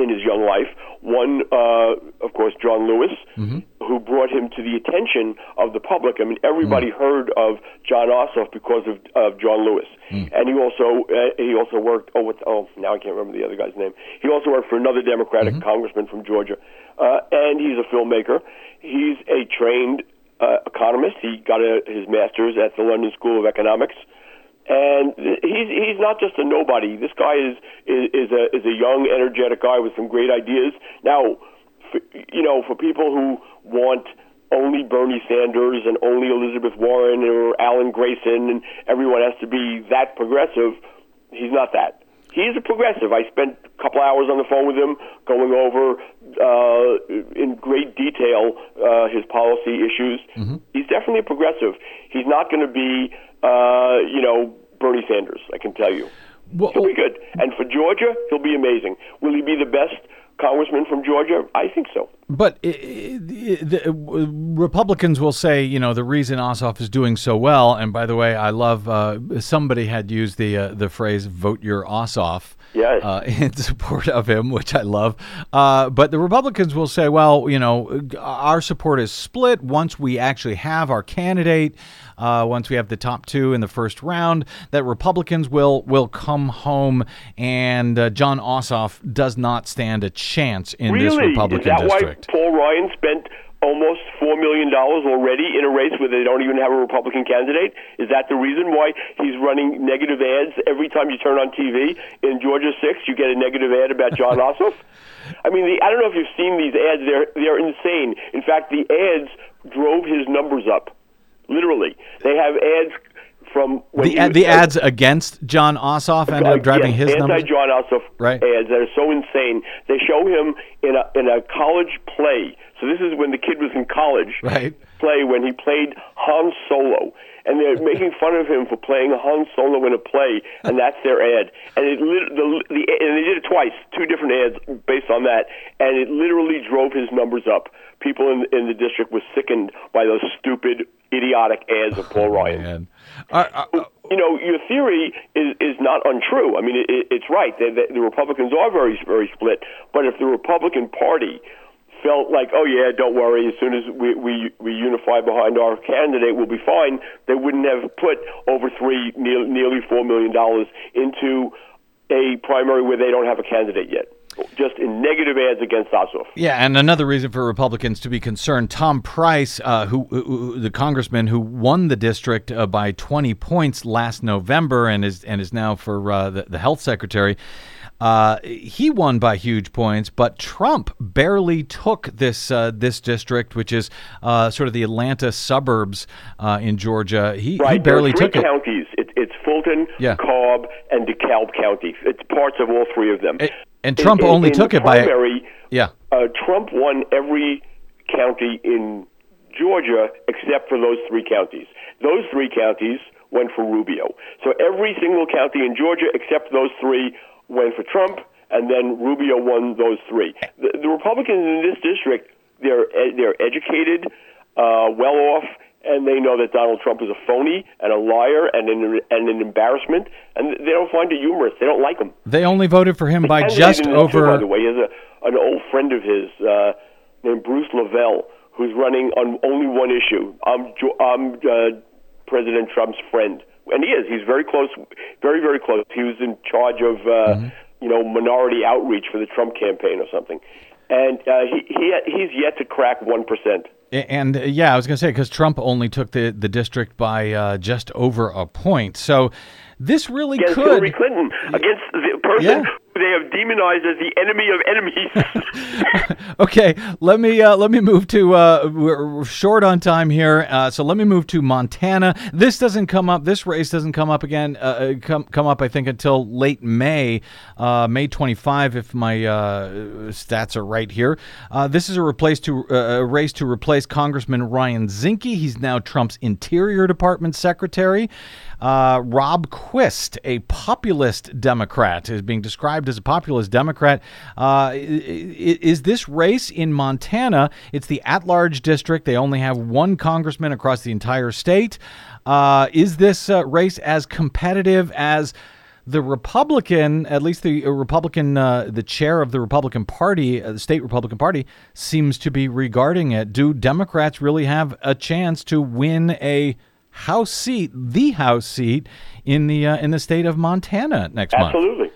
in his young life. One, uh, of course, John Lewis,
Mm-hmm.
who brought him to the attention of the public. I mean, everybody
Mm.
heard of Jon Ossoff because of, of John Lewis,
Mm.
and he also uh, he also worked. Oh, what, oh, now I can't remember the other guy's name. He also worked for another Democratic
Mm-hmm.
congressman from Georgia, uh, and he's a filmmaker. He's a trained uh, economist. He got a, his master's at the London School of Economics and he's he's not just a nobody. This guy is is, is a is a young, energetic guy with some great ideas. Now, for, you know, for people who want only Bernie Sanders and only Elizabeth Warren or Alan Grayson and everyone has to be that progressive, he's not that. He's a progressive. I spent a couple hours on the phone with him, going over uh, in great detail uh, his policy issues. He's definitely a progressive. He's not going to be, uh, you know, Bernie Sanders. I can tell you.
Well-
he'll be oh. good. And for Georgia, he'll be amazing. Will he be the best congressman from Georgia? I think so.
But i- i- the Republicans will say, you know, the reason Ossoff is doing so well, and by the way, I love uh, somebody had used the uh, the phrase "vote your Ossoff."
Yes.
Uh, in support of him, which I love. Uh, but the Republicans will say, well, you know, our support is split once we actually have our candidate, uh, once we have the top two in the first round, that Republicans will will come home, and uh, Jon Ossoff does not stand a chance in this? Republican district.
Why Paul Ryan spent almost four million dollars already in a race where they don't even have a Republican candidate? Is that the reason why he's running negative ads every time you turn on TV in Georgia six? You get a negative ad about Jon Ossoff. I mean, the, I don't know if you've seen these ads. They're they're insane. In fact, the ads drove his numbers up. Literally, they have ads from when
the, ad, the ads against Jon Ossoff ended up driving
yes,
his numbers.
anti Jon Ossoff
Right.
ads that are so insane. They show him in a in a college play. So this is when the kid was in college.
Right.
Play when he played Han Solo, and they're making fun of him for playing Han Solo in a play, and that's their ad. And it lit- the, the and they did it twice, two different ads based on that, and it literally drove his numbers up. People in in the district were sickened by those stupid, idiotic ads of Paul Ryan
Man. Uh, uh,
you know, your theory is is not untrue. I mean, it, it, it's right. The, the, the Republicans are very very split. But if the Republican Party felt like, oh yeah, don't worry, as soon as we we, we unify behind our candidate, we'll be fine, they wouldn't have put over three nearly four million dollars into a primary where they don't have a candidate yet. Just in negative ads against Ossoff.
Yeah, and another reason for Republicans to be concerned: Tom Price, uh, who, who, the congressman who won the district uh, by 20 points last November, and is and is now for uh, the, the health secretary. Uh, he won by huge points, but Trump barely took this uh, this district, which is uh, sort of the Atlanta suburbs uh, in Georgia. He, he barely took it.
counties. It, it's Fulton,
Yeah.
Cobb, and DeKalb County. It's parts of all three of them.
A- and Trump
in-
only
in
took it by- Yeah,
uh, Trump won every county in Georgia except for those three counties. Those three counties went for Rubio. So every single county in Georgia except those three went for Trump, and then Rubio won those three. The, the Republicans in this district, they're they're educated, uh, well off, and they know that Donald Trump is a phony and a liar and an and an embarrassment, and they don't find it humorous. They don't like him.
they only voted for him by just over.
by the way, he has a, an old friend of his uh, named Bruce LeVell, who's running on only one issue. I'm Jo- I'm uh, President Trump's friend, and he is. He's very close, very very close. He was in charge of uh,
Mm-hmm.
you know minority outreach for the Trump campaign or something, and uh, he he he's yet to crack one percent.
And uh, yeah, I was going to say because Trump only took the the district by uh, just over a point. So this really
against
could.
Hillary Clinton, against the person
Yeah.
who they have demonized as the enemy of enemies.
okay, let me uh, let me move to uh, we're, short on time here, uh, so let me move to Montana. This doesn't come up. This race doesn't come up again. Uh, uh, come come up, I think, until late May, uh, May 25, if my uh, stats are right here. Uh, this is a replace to uh, a race to replace Congressman Ryan Zinke. He's now Trump's Interior Department secretary. Uh, Rob Quist, a populist Democrat, is being described as a populist Democrat. Uh, is this race in Montana? It's the at large district. They only have one congressman across the entire state. Uh, is this uh, race as competitive as the Republican, at least the uh, Republican, uh, the chair of the Republican Party, uh, the state Republican Party, seems to be regarding it. Do Democrats really have a chance to win a House seat, the House seat in the uh, in the state of Montana next month?
Absolutely.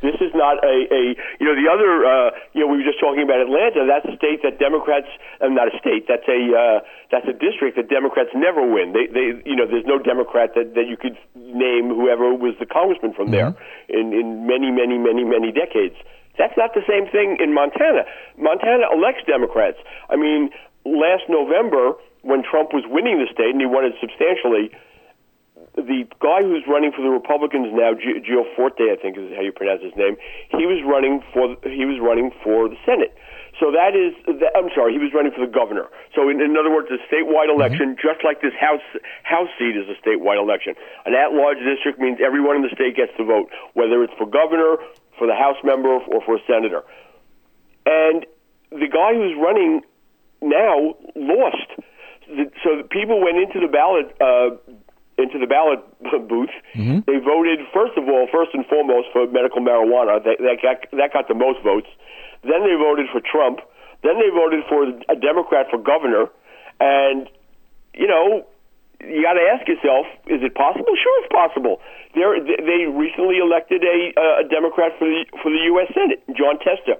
This is not a, a you know the other uh, you know we were just talking about Atlanta. That's a state that Democrats, uh, not a state. That's a uh, that's a district that Democrats never win. They they you know there's no Democrat that, that you could name whoever was the congressman from there in in many many many many decades. That's not the same thing in Montana. Montana elects Democrats. I mean, last November when Trump was winning the state and he won it substantially the guy who's running for the Republicans now, Gio Gio Forte, I think is how you pronounce his name. He was running for he was running for the Senate. So that is, that, I'm sorry, he was running for the governor. So in, in other words, a statewide election, just like this House House seat is a statewide election. An at-large district means everyone in the state gets to vote, whether it's for governor, for the House member, or for a senator. And the guy who's running now lost. The- So the people went into the ballot uh, into the ballot booth. They voted first of all, first and foremost, for medical marijuana. That, that got that got the most votes. Then they voted for Trump. Then they voted for a Democrat for governor. And you know, you got to ask yourself: Is it possible? Sure, it's possible. They're, they recently elected a, a Democrat for the for the U.S. Senate, Jon Tester.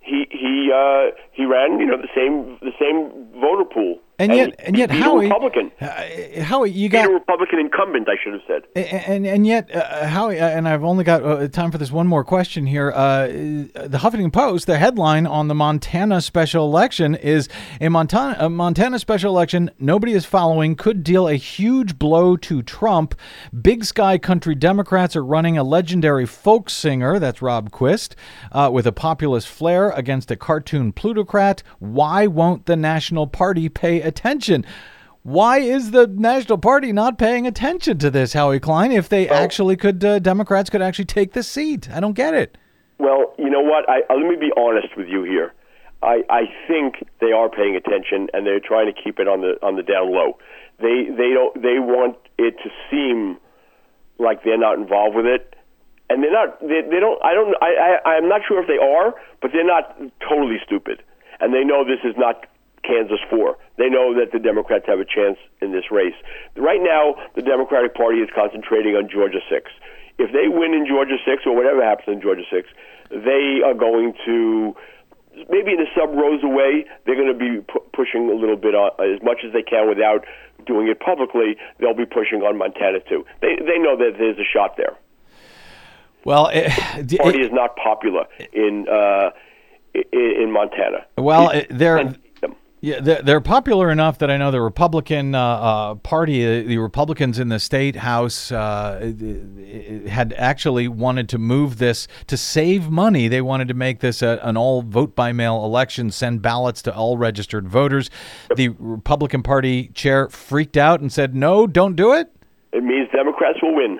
He he uh, he ran, you know, the same the same voter pool.
And yet, and yet,
he's
Howie,
a Republican.
uh, Howie, you
He's
got
a Republican incumbent, I should have said.
And and yet, uh, Howie, uh, and I've only got uh, time for this one more question here. Uh, the Huffington Post, the headline on the Montana special election is a Montana a Montana special election nobody is following could deal a huge blow to Trump. Big Sky Country Democrats are running a legendary folk singer, that's Rob Quist, uh, with a populist flair against a cartoon plutocrat. Why won't the National Party pay attention? Why is the National Party not paying attention to this, Howie Klein? If they actually could, uh, Democrats could actually take the seat. I don't get it.
Well, you know what? I, uh, let me be honest with you here. I, I think they are paying attention and they're trying to keep it on the on the down low. They they don't they want it to seem like they're not involved with it, and they're not. They, they don't. I don't. I, I I'm not sure if they are, but they're not totally stupid, and they know this is not Kansas four. They know that the Democrats have a chance in this race. Right now, the Democratic Party is concentrating on Georgia six. If they win in Georgia six, or whatever happens in Georgia six, they are going to maybe in a sub rosa way. They're going to be pu- pushing a little bit on, as much as they can without doing it publicly. They'll be pushing on Montana too. They they know that there's a shot there.
Well, it,
Party is not popular in uh, in, in Montana.
well, it, they're
And.
Yeah, they're, popular enough that I know the Republican uh, uh, Party, uh, the Republicans in the state house, uh, had actually wanted to move this to save money. They wanted to make this a, an all vote by mail election, send ballots to all registered voters. The Republican Party chair freaked out and said, "No, don't do it."
It means Democrats will win.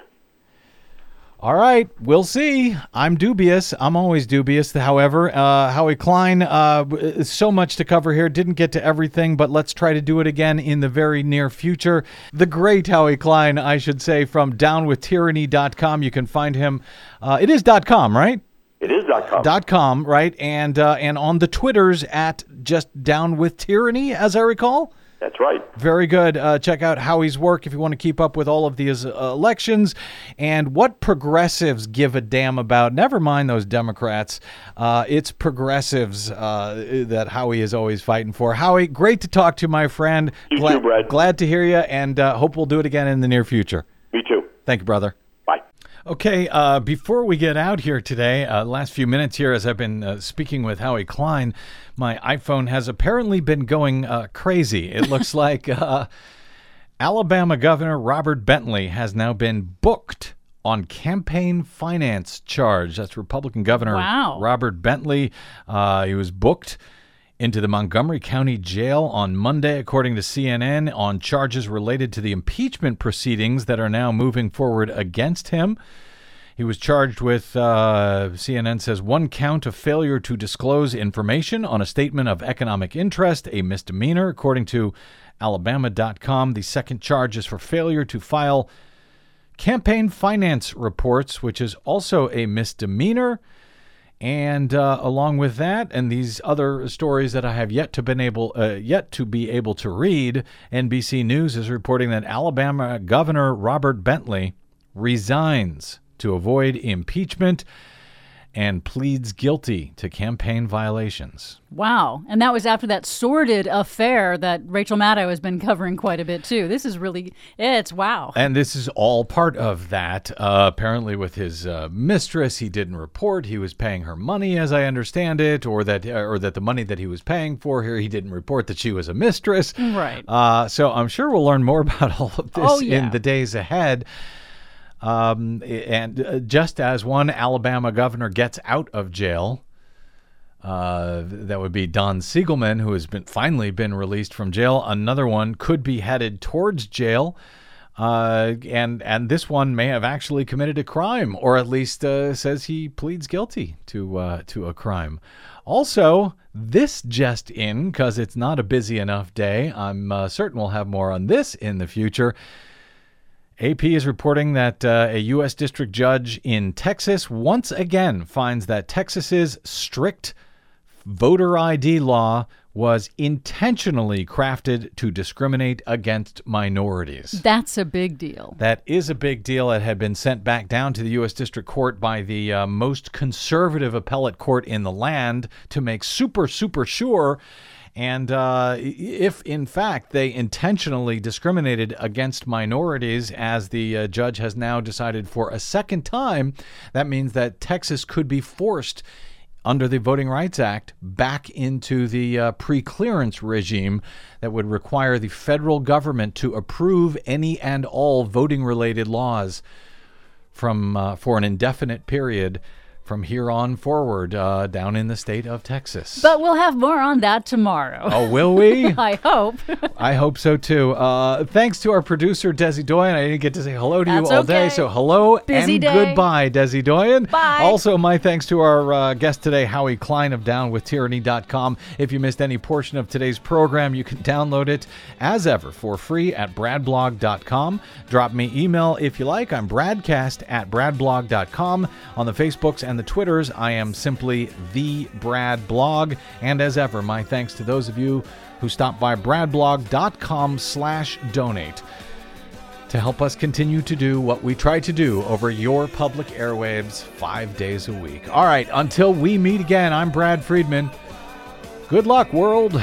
All right, we'll see. I'm dubious. I'm always dubious. However, uh, Howie Klein, uh, so much to cover here. Didn't get to everything, but let's try to do it again in the very near future. The great Howie Klein, I should say, from downwithtyranny.com. You can find him. Uh, it is .com, right?
It is dot com.
Dot .com, right? And uh, and on the Twitters at just down with tyranny, as I recall.
That's right.
Very good. Uh, check out Howie's work if you want to keep up with all of these uh, elections and what progressives give a damn about. Never mind those Democrats. Uh, it's progressives uh, that Howie is always fighting for. Howie, great to talk to my friend.
You
glad,
too, Brad.
Glad to hear you, and uh, hope we'll do it again in the near future.
Me too.
Thank you, brother. Okay, uh, before we get out here today, uh, last few minutes here, as I've been uh, speaking with Howie Klein, my iPhone has apparently been going uh, crazy. It looks like uh, Alabama Governor Robert Bentley has now been booked on campaign finance charge. That's Republican Governor
Wow.
Robert Bentley. Uh, he was booked into the Montgomery County Jail on Monday, according to CNN, on charges related to the impeachment proceedings that are now moving forward against him. He was charged with, uh, CNN says, one count of failure to disclose information on a statement of economic interest, a misdemeanor, according to Alabama.com. The second charge is for failure to file campaign finance reports, which is also a misdemeanor. And uh, along with that, and these other stories that I have yet to been able uh, yet to be able to read, NBC News is reporting that Alabama Governor Robert Bentley resigns to avoid impeachment and pleads guilty to campaign violations.
Wow. And that was after that sordid affair that Rachel Maddow has been covering quite a bit too. This is really, it's wow.
And this is all part of that. Uh, apparently, with his uh, mistress, he didn't report he was paying her money, as I understand it, or that or that the money that he was paying for her, he didn't report that she was a mistress.
Right.
Uh, so I'm sure we'll learn more about all of this
Oh, yeah.
in the days ahead. Um, and uh, just as one Alabama governor gets out of jail, uh, that would be Don Siegelman, who has been finally been released from jail. Another one could be headed towards jail, uh, and and this one may have actually committed a crime, or at least uh, says he pleads guilty to uh, to a crime. Also, this just in because it's not a busy enough day. I'm uh, certain we'll have more on this in the future. AP is reporting that uh, a U.S. district judge in Texas once again finds that Texas's strict voter ID law was intentionally crafted to discriminate against minorities.
That's a big deal.
That is a big deal. It had been sent back down to the U.S. District Court by the uh, most conservative appellate court in the land to make super, super sure. And uh, if, in fact, they intentionally discriminated against minorities, as the uh, judge has now decided for a second time, that means that Texas could be forced under the Voting Rights Act back into the uh, pre clearance regime that would require the federal government to approve any and all voting related laws from uh, for an indefinite period from here on forward uh, down in the state of Texas.
But we'll have more on that tomorrow.
oh, will we?
I hope.
I hope so too. Uh, thanks to our producer Desi Doyen. I didn't get to say hello to
That's
you all day, so hello
Busy
and
day.
goodbye, Desi Doyen.
Bye.
Also, my thanks to our uh, guest today, Howie Klein of DownWithTyranny.com. If you missed any portion of today's program, you can download it as ever for free at bradblog.com. Drop me email if you like. I'm bradcast at bradblog.com. On the Facebooks and the Twitters, I am simply the Brad Blog. And as ever, my thanks to those of you who stopped by bradblog.com slash donate to help us continue to do what we try to do over your public airwaves five days a week. All right, until we meet again, I'm Brad Friedman. Good luck, world.